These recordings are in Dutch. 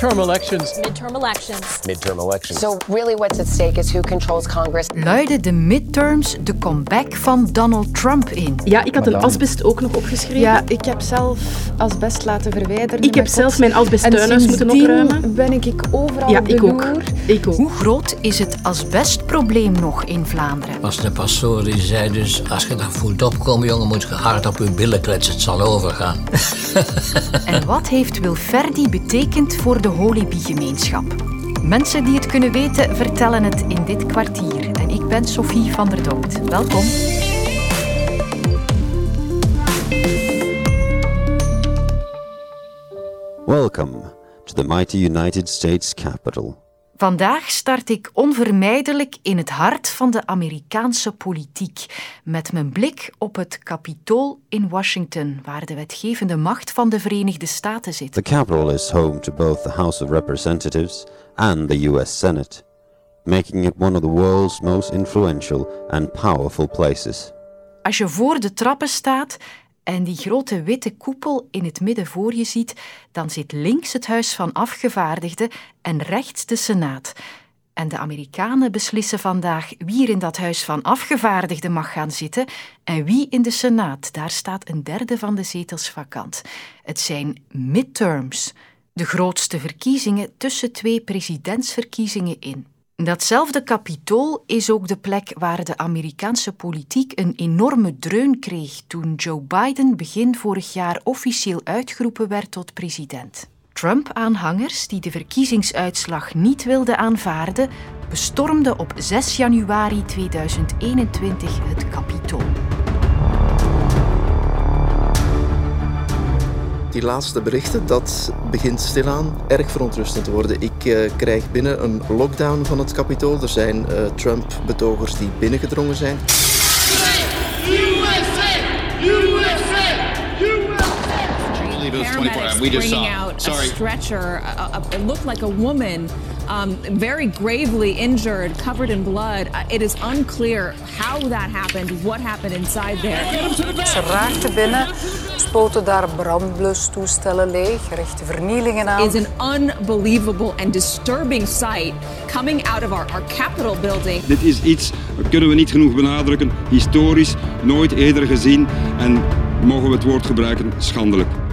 midterm elections. Midterm elections. Midterm elections. So, really, what's at stake is who controls Congress. Luiden de midterms de comeback van Donald Trump in? Ja, ik had een asbest ook nog opgeschreven. Ja, ik heb zelf asbest laten verwijderen. Ik heb zelf mijn asbesttuinhuis moeten opruimen. ben ik overal Ja, ik ook. Ik ook. Hoe groot is het asbestprobleem nog in Vlaanderen? Was de pastoor die zei dus, als je dat voelt opkomen, jongen, moet je hard op je billen kletsen, het zal overgaan. En wat heeft Wilferdi betekend voor de Holibi-gemeenschap? Mensen die het kunnen weten, vertellen het in dit kwartier. En ik ben Sophie van der Dood. Welkom. Welcome to the mighty United States Capitol. Vandaag start ik onvermijdelijk in het hart van de Amerikaanse politiek, met mijn blik op het Capitool in Washington, waar de wetgevende macht van de Verenigde Staten zit. The Capitol is home to both the House of Representatives and the U.S. Senate, making it one of the world's most influential and powerful places. Als je voor de trappen staat en die grote witte koepel in het midden voor je ziet, dan zit links het Huis van Afgevaardigden en rechts de Senaat. En de Amerikanen beslissen vandaag wie er in dat Huis van Afgevaardigden mag gaan zitten en wie in de Senaat. Daar staat een derde van de zetels vakant. Het zijn midterms, de grootste verkiezingen tussen twee presidentsverkiezingen in. Datzelfde kapitool is ook de plek waar de Amerikaanse politiek een enorme dreun kreeg toen Joe Biden begin vorig jaar officieel uitgeroepen werd tot president. Trump-aanhangers die de verkiezingsuitslag niet wilden aanvaarden, bestormden op 6 januari 2021 het kapitool. Die laatste berichten, dat begint stilaan erg verontrustend te worden. Ik eh, krijg binnen een lockdown van het kapitool. Er zijn eh, Trump-betogers die binnengedrongen zijn. Paramedics out a stretcher. A, a, it looked like a woman, um, very gravely injured, covered in blood. Uh, it is unclear how that happened, what happened inside there. Ze raakten binnen, spoten daar brandblustoestellen leeg, richtten vernielingen aan. Is an unbelievable and disturbing sight coming out of our, our Capitol building. Dit is iets, dat kunnen we niet genoeg benadrukken, historisch, nooit eerder gezien en mogen we het woord gebruiken, schandelijk.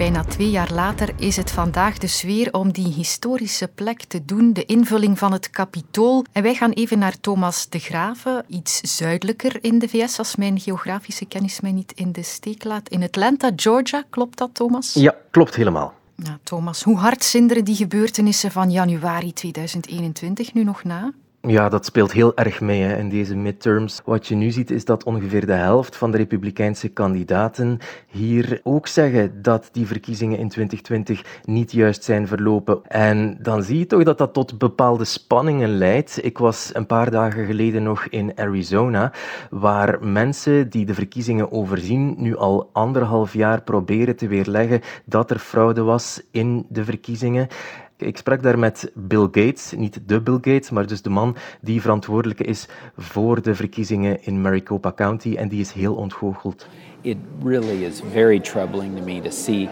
Bijna twee jaar later is het vandaag dus weer om die historische plek te doen, de invulling van het kapitool. En wij gaan even naar Thomas de Graven, iets zuidelijker in de VS, als mijn geografische kennis mij niet in de steek laat. In Atlanta, Georgia, klopt dat, Thomas? Ja, klopt helemaal. Ja, Thomas, hoe hard zinderen die gebeurtenissen van januari 2021 nu nog na? Ja, dat speelt heel erg mee hè, in deze midterms. Wat je nu ziet is dat ongeveer de helft van de republikeinse kandidaten hier ook zeggen dat die verkiezingen in 2020 niet juist zijn verlopen. En dan zie je toch dat dat tot bepaalde spanningen leidt. Ik was een paar dagen geleden nog in Arizona, waar mensen die de verkiezingen overzien nu al anderhalf jaar proberen te weerleggen dat er fraude was in de verkiezingen. Ik sprak daar met Bill Gates, niet de Bill Gates, maar dus de man die verantwoordelijk is voor de verkiezingen in Maricopa County en die is heel ontgoocheld. It really is very troubling to me to see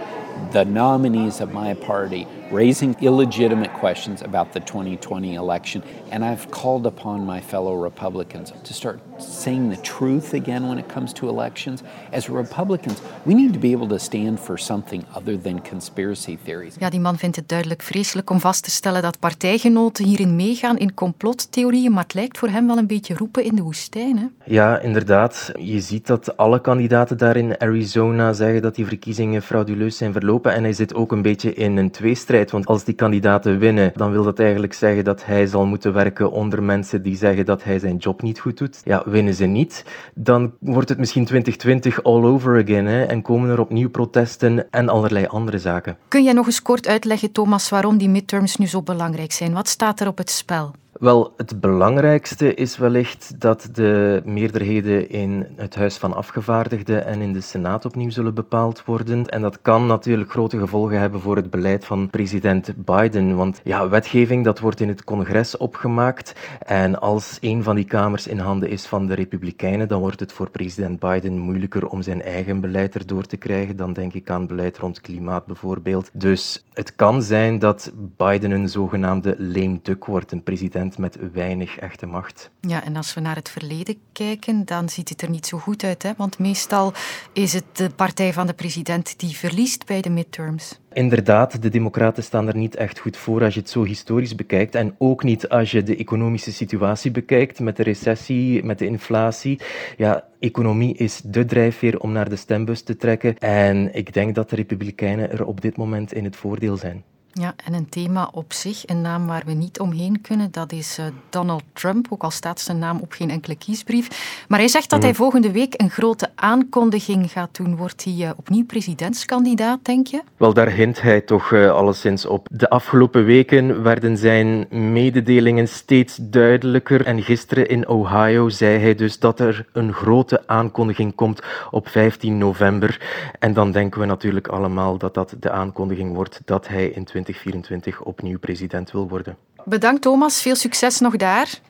the nominees of my party raising illegitimate questions about the 2020 election. And I've called upon my fellow Republicans to start saying the truth again when it comes to elections. As Republicans, we need to be able to stand for something other than conspiracy theories. Ja, die man vindt het duidelijk vreselijk om vast te stellen dat partijgenoten hierin meegaan in complottheorieën, maar het lijkt voor hem wel een beetje roepen in de woestijn. Hè? Ja, inderdaad. Je ziet dat alle kandidaten daar in Arizona zeggen dat die verkiezingen frauduleus zijn verlopen. En hij zit ook een beetje in een tweestrijd. Want als die kandidaten winnen, dan wil dat eigenlijk zeggen dat hij zal moeten werken onder mensen die zeggen dat hij zijn job niet goed doet. Ja, winnen ze niet, dan wordt het misschien 2020 all over again. Hè, en komen er opnieuw protesten en allerlei andere zaken. Kun jij nog eens kort uitleggen, Thomas, waarom die midterms nu zo belangrijk zijn? Wat staat er op het spel? Wel, het belangrijkste is wellicht dat de meerderheden in het Huis van Afgevaardigden en in de Senaat opnieuw zullen bepaald worden. En dat kan natuurlijk grote gevolgen hebben voor het beleid van president Biden. Want ja, wetgeving dat wordt in het congres opgemaakt. En als een van die kamers in handen is van de Republikeinen, dan wordt het voor president Biden moeilijker om zijn eigen beleid erdoor te krijgen. Dan denk ik aan beleid rond klimaat bijvoorbeeld. Dus het kan zijn dat Biden een zogenaamde lame duck wordt, een president met weinig echte macht. Ja, en als we naar het verleden kijken, dan ziet het er niet zo goed uit. Hè? Want meestal is het de partij van de president die verliest bij de midterms. Inderdaad, de Democraten staan er niet echt goed voor als je het zo historisch bekijkt. En ook niet als je de economische situatie bekijkt met de recessie, met de inflatie. Ja, economie is de drijfveer om naar de stembus te trekken. En ik denk dat de Republikeinen er op dit moment in het voordeel zijn. Ja, en een thema op zich, een naam waar we niet omheen kunnen, dat is uh, Donald Trump, ook al staat zijn naam op geen enkele kiesbrief. Maar hij zegt dat hij mm. volgende week een grote aankondiging gaat doen. Wordt hij uh, opnieuw presidentskandidaat, denk je? Wel, daar hint hij toch uh, alleszins op. De afgelopen weken werden zijn mededelingen steeds duidelijker. En gisteren in Ohio zei hij dus dat er een grote aankondiging komt op 15 november. En dan denken we natuurlijk allemaal dat dat de aankondiging wordt dat hij in 2024 opnieuw president wil worden. Bedankt Thomas, veel succes nog daar.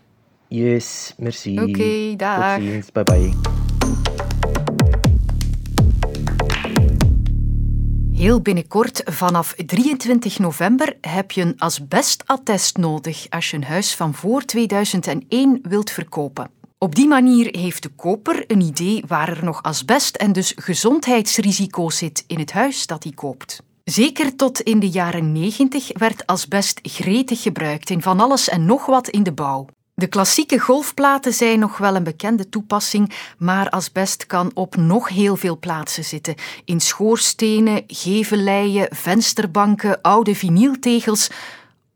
Yes, merci. Oké, okay, dag. Tot ziens, bye bye. Heel binnenkort, vanaf 23 november, heb je een asbestattest nodig als je een huis van voor 2001 wilt verkopen. Op die manier heeft de koper een idee waar er nog asbest en dus gezondheidsrisico zit in het huis dat hij koopt. Zeker tot in de jaren 90 werd asbest gretig gebruikt in van alles en nog wat in de bouw. De klassieke golfplaten zijn nog wel een bekende toepassing, maar asbest kan op nog heel veel plaatsen zitten. In schoorstenen, gevelleien, vensterbanken, oude vinyltegels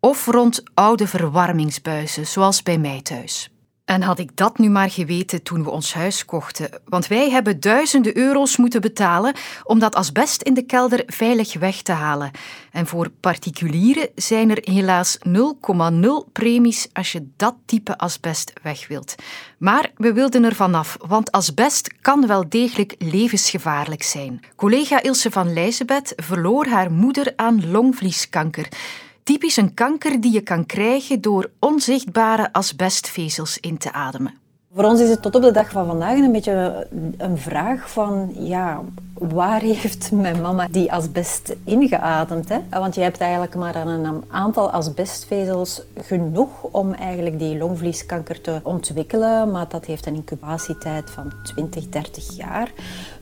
of rond oude verwarmingsbuizen, zoals bij mij thuis. En had ik dat nu maar geweten toen we ons huis kochten. Want wij hebben duizenden euro's moeten betalen om dat asbest in de kelder veilig weg te halen. En voor particulieren zijn er helaas 0,0 premies als je dat type asbest weg wilt. Maar we wilden er vanaf, want asbest kan wel degelijk levensgevaarlijk zijn. Collega Ilse van Lijzebeth verloor haar moeder aan longvlieskanker. Typisch een kanker die je kan krijgen door onzichtbare asbestvezels in te ademen. Voor ons is het tot op de dag van vandaag een beetje een vraag van, ja, waar heeft mijn mama die asbest ingeademd? Hè? Want je hebt eigenlijk maar een aantal asbestvezels genoeg om eigenlijk die longvlieskanker te ontwikkelen, maar dat heeft een incubatietijd van 20, 30 jaar.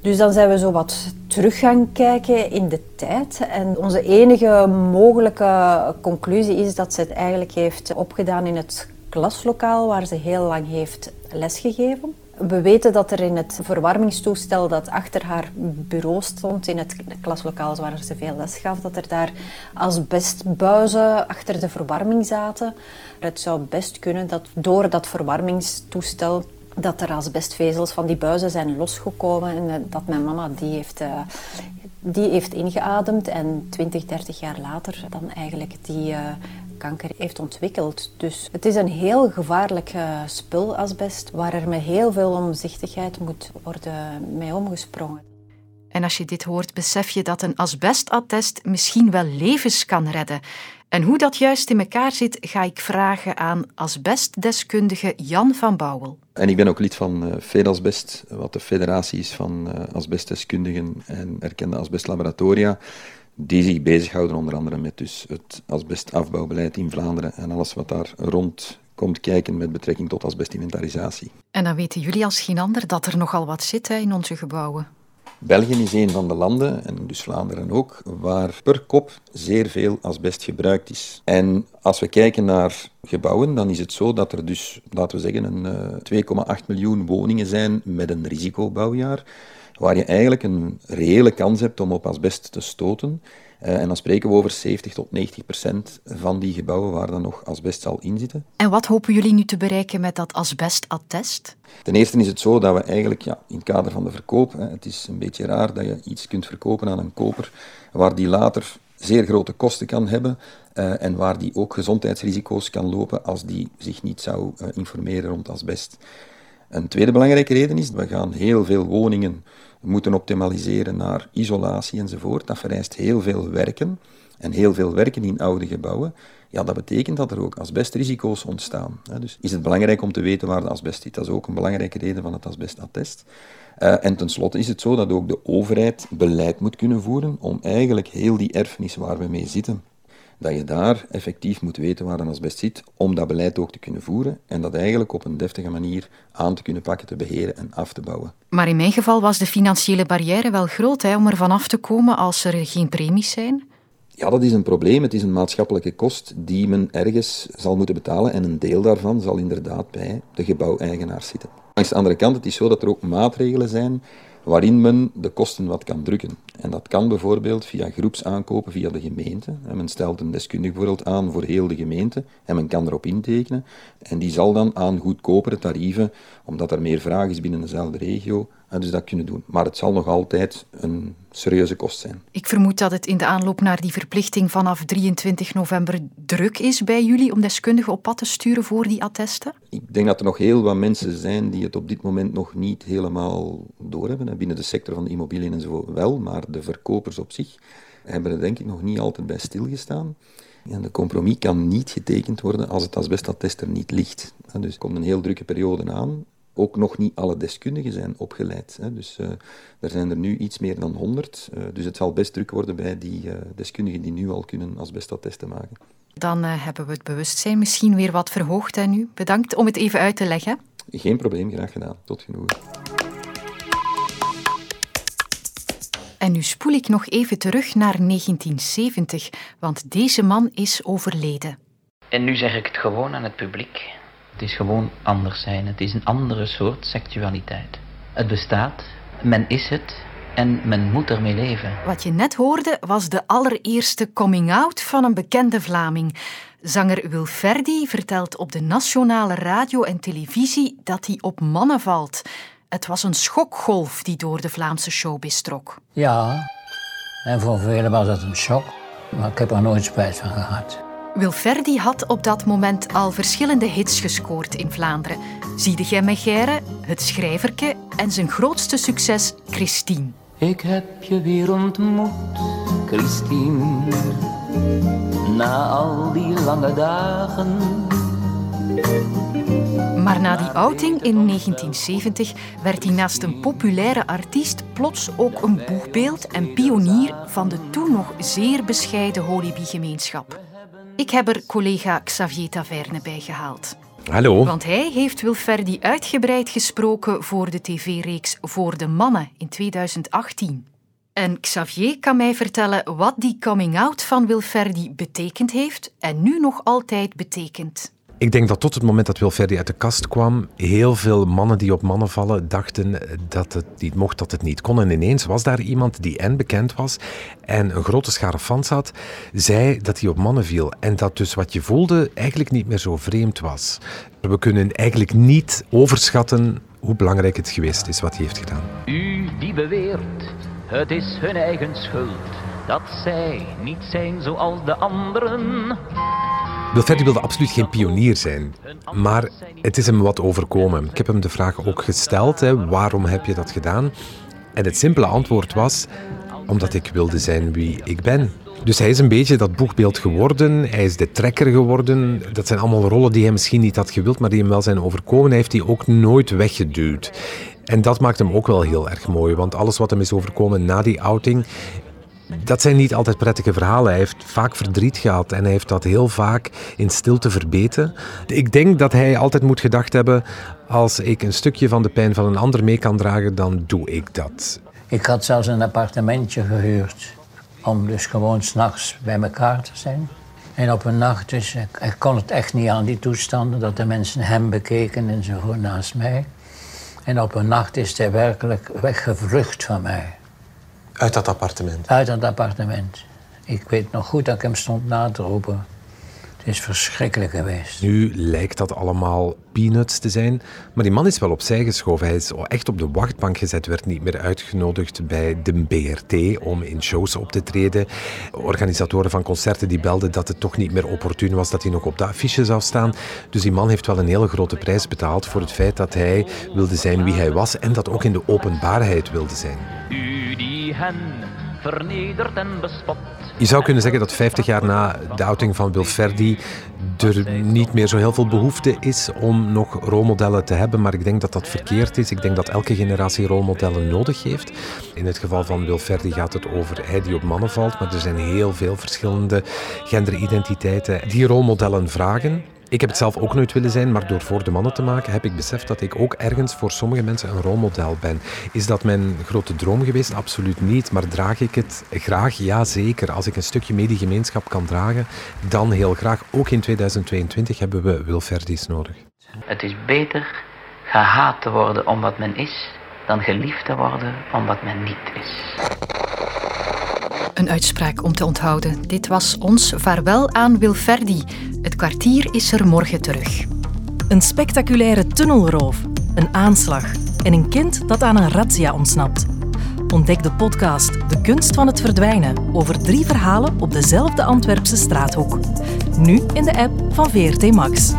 Dus dan zijn we zo wat terug gaan kijken in de tijd. En onze enige mogelijke conclusie is dat ze het eigenlijk heeft opgedaan in het klaslokaal waar ze heel lang heeft lesgegeven. We weten dat er in het verwarmingstoestel dat achter haar bureau stond, in het klaslokaal waar ze veel les gaf, dat er daar asbestbuizen achter de verwarming zaten. Het zou best kunnen dat door dat verwarmingstoestel dat er asbestvezels van die buizen zijn losgekomen en eh, dat mijn mama die heeft, uh, die heeft ingeademd en 20, 30 jaar later dan eigenlijk die uh, kanker heeft ontwikkeld. Dus het is een heel gevaarlijk uh, spul, asbest, waar er met heel veel omzichtigheid moet worden mee omgesprongen. En als je dit hoort, besef je dat een asbestattest misschien wel levens kan redden. En hoe dat juist in elkaar zit, ga ik vragen aan asbestdeskundige Jan van Bouwel. En ik ben ook lid van FEDASBEST, wat de federatie is van uh, asbestdeskundigen en erkende asbestlaboratoria die zich bezighouden onder andere met dus het asbestafbouwbeleid in Vlaanderen en alles wat daar rond komt kijken met betrekking tot asbestinventarisatie. En dan weten jullie als geen ander dat er nogal wat zit hè, in onze gebouwen. België is een van de landen, en dus Vlaanderen ook, waar per kop zeer veel asbest gebruikt is. En als we kijken naar gebouwen, dan is het zo dat er dus, laten we zeggen, een 2,8 eh, miljoen woningen zijn met een risicobouwjaar waar je eigenlijk een reële kans hebt om op asbest te stoten. Uh, en dan spreken we over 70 tot 90 procent van die gebouwen waar dan nog asbest zal inzitten. En wat hopen jullie nu te bereiken met dat asbestattest? Ten eerste is het zo dat we eigenlijk ja, in het kader van de verkoop, hè, het is een beetje raar dat je iets kunt verkopen aan een koper, waar die later zeer grote kosten kan hebben uh, en waar die ook gezondheidsrisico's kan lopen als die zich niet zou uh, informeren rond asbest. Een tweede belangrijke reden is, we gaan heel veel woningen moeten optimaliseren naar isolatie enzovoort. Dat vereist heel veel werken en heel veel werken in oude gebouwen. Ja, dat betekent dat er ook asbestrisico's ontstaan. Dus is het belangrijk om te weten waar de asbest zit. Dat is ook een belangrijke reden van het asbestattest. Uh, en tenslotte is het zo dat ook de overheid beleid moet kunnen voeren om eigenlijk heel die erfenis waar we mee zitten, dat je daar effectief moet weten waar een asbest zit, om dat beleid ook te kunnen voeren en dat eigenlijk op een deftige manier aan te kunnen pakken, te beheren en af te bouwen. Maar in mijn geval was de financiële barrière wel groot hè, om er vanaf te komen als er geen premies zijn. Ja, dat is een probleem. Het is een maatschappelijke kost die men ergens zal moeten betalen en een deel daarvan zal inderdaad bij de gebouweigenaars zitten. Langs de andere kant, het is zo dat er ook maatregelen zijn waarin men de kosten wat kan drukken. En dat kan bijvoorbeeld via groepsaankopen via de gemeente. En men stelt een deskundige bijvoorbeeld aan voor heel de gemeente en men kan erop intekenen. En die zal dan aan goedkopere tarieven, omdat er meer vraag is binnen dezelfde regio, dus dat kunnen doen. Maar het zal nog altijd een serieuze kost zijn. Ik vermoed dat het in de aanloop naar die verplichting vanaf 23 november druk is bij jullie om deskundigen op pad te sturen voor die attesten? Ik denk dat er nog heel wat mensen zijn die het op dit moment nog niet helemaal doorhebben. Binnen de sector van de immobiliën en zo wel, maar de verkopers op zich hebben er denk ik nog niet altijd bij stilgestaan. En de compromis kan niet getekend worden als het asbestattest er niet ligt. Dus er komt een heel drukke periode aan ook nog niet alle deskundigen zijn opgeleid. Hè. Dus uh, er zijn er nu iets meer dan 100. Uh, eh, dus het zal best druk worden bij die uh, deskundigen die nu al kunnen asbestattesten maken. Dan hebben we het bewustzijn misschien weer wat verhoogd en nu. Bedankt om het even uit te leggen. Geen probleem, graag gedaan. Tot genoegen. En nu spoel ik nog even terug naar 1970, want deze man is overleden. En nu zeg ik het gewoon aan het publiek. Het is gewoon anders zijn. Het is een andere soort seksualiteit. Het bestaat, men is het en men moet ermee leven. Wat je net hoorde was de allereerste coming-out van een bekende Vlaming. Zanger Wilferdi vertelt op de nationale radio en televisie dat hij op mannen valt. Het was een schokgolf die door de Vlaamse showbiz trok. Ja, en voor velen was het een shock, maar ik heb er nooit spijt van gehad. Wilferdi had op dat moment al verschillende hits gescoord in Vlaanderen. Ziede gij Megère, Het Schrijverke en zijn grootste succes Christine. Ik heb je weer ontmoet, Christine, na al die lange dagen. Maar na die outing in 1970 werd hij naast een populaire artiest plots ook een boegbeeld en pionier van de toen nog zeer bescheiden Holibi-gemeenschap. Ik heb er collega Xavier Taverne bij gehaald. Hallo. Want hij heeft Wilferdi uitgebreid gesproken voor de tv-reeks Voor de Mannen in 2018. En Xavier kan mij vertellen wat die coming-out van Wilferdi betekend heeft en nu nog altijd betekent. Ik denk dat tot het moment dat Wilferdi uit de kast kwam, heel veel mannen die op mannen vallen dachten dat het niet mocht, dat het niet kon. En ineens was daar iemand die en bekend was en een grote schare fans had, zei dat hij op mannen viel. En dat dus wat je voelde eigenlijk niet meer zo vreemd was. We kunnen eigenlijk niet overschatten hoe belangrijk het geweest is wat hij heeft gedaan. U die beweert, het is hun eigen schuld, dat zij niet zijn zoals de anderen. Wilferdi wilde absoluut geen pionier zijn, maar het is hem wat overkomen. Ik heb hem de vraag ook gesteld, hè, waarom heb je dat gedaan? En het simpele antwoord was, omdat ik wilde zijn wie ik ben. Dus hij is een beetje dat boegbeeld geworden, hij is de trekker geworden. Dat zijn allemaal rollen die hij misschien niet had gewild, maar die hem wel zijn overkomen. Hij heeft die ook nooit weggeduwd. En dat maakt hem ook wel heel erg mooi, want alles wat hem is overkomen na die outing dat zijn niet altijd prettige verhalen. Hij heeft vaak verdriet gehad en hij heeft dat heel vaak in stilte verbeten. Ik denk dat hij altijd moet gedacht hebben: als ik een stukje van de pijn van een ander mee kan dragen, dan doe ik dat. Ik had zelfs een appartementje gehuurd om dus gewoon s'nachts bij elkaar te zijn. En op een nacht, dus ik, kon het echt niet aan die toestanden, dat de mensen hem bekeken en zo naast mij. En op een nacht is hij werkelijk weggevlucht van mij. Uit dat appartement? Uit dat appartement. Ik weet nog goed dat ik hem stond na te roepen. Het is verschrikkelijk geweest. Nu lijkt dat allemaal peanuts te zijn, maar die man is wel opzij geschoven. Hij is echt op de wachtbank gezet, werd niet meer uitgenodigd bij de BRT om in shows op te treden. Organisatoren van concerten die belden dat het toch niet meer opportun was dat hij nog op de affiche zou staan. Dus die man heeft wel een hele grote prijs betaald voor het feit dat hij wilde zijn wie hij was en dat ook in de openbaarheid wilde zijn. Hen vernederd en bespot je zou kunnen zeggen dat 50 jaar na de outing van Wilferdi er niet meer zo heel veel behoefte is om nog rolmodellen te hebben, maar ik denk dat dat verkeerd is. Ik denk dat elke generatie rolmodellen nodig heeft. In het geval van Wilferdi gaat het over hij die op mannen valt, maar er zijn heel veel verschillende genderidentiteiten die rolmodellen vragen. Ik heb het zelf ook nooit willen zijn, maar door voor de mannen te maken heb ik beseft dat ik ook ergens voor sommige mensen een rolmodel ben. Is dat mijn grote droom geweest? Absoluut niet. Maar draag ik het graag? Ja, zeker. Als ik een stukje mediegemeenschap kan dragen, dan heel graag. Ook in 2022 hebben we Wilferdis nodig. Het is beter gehaat te worden om wat men is, dan geliefd te worden om wat men niet is. Een uitspraak om te onthouden. Dit was ons vaarwel aan Wilferdi. Kwartier is er morgen terug. Een spectaculaire tunnelroof, een aanslag en een kind dat aan een razzia ontsnapt. Ontdek de podcast De kunst van het verdwijnen over drie verhalen op dezelfde Antwerpse straathoek. Nu in de app van VRT Max.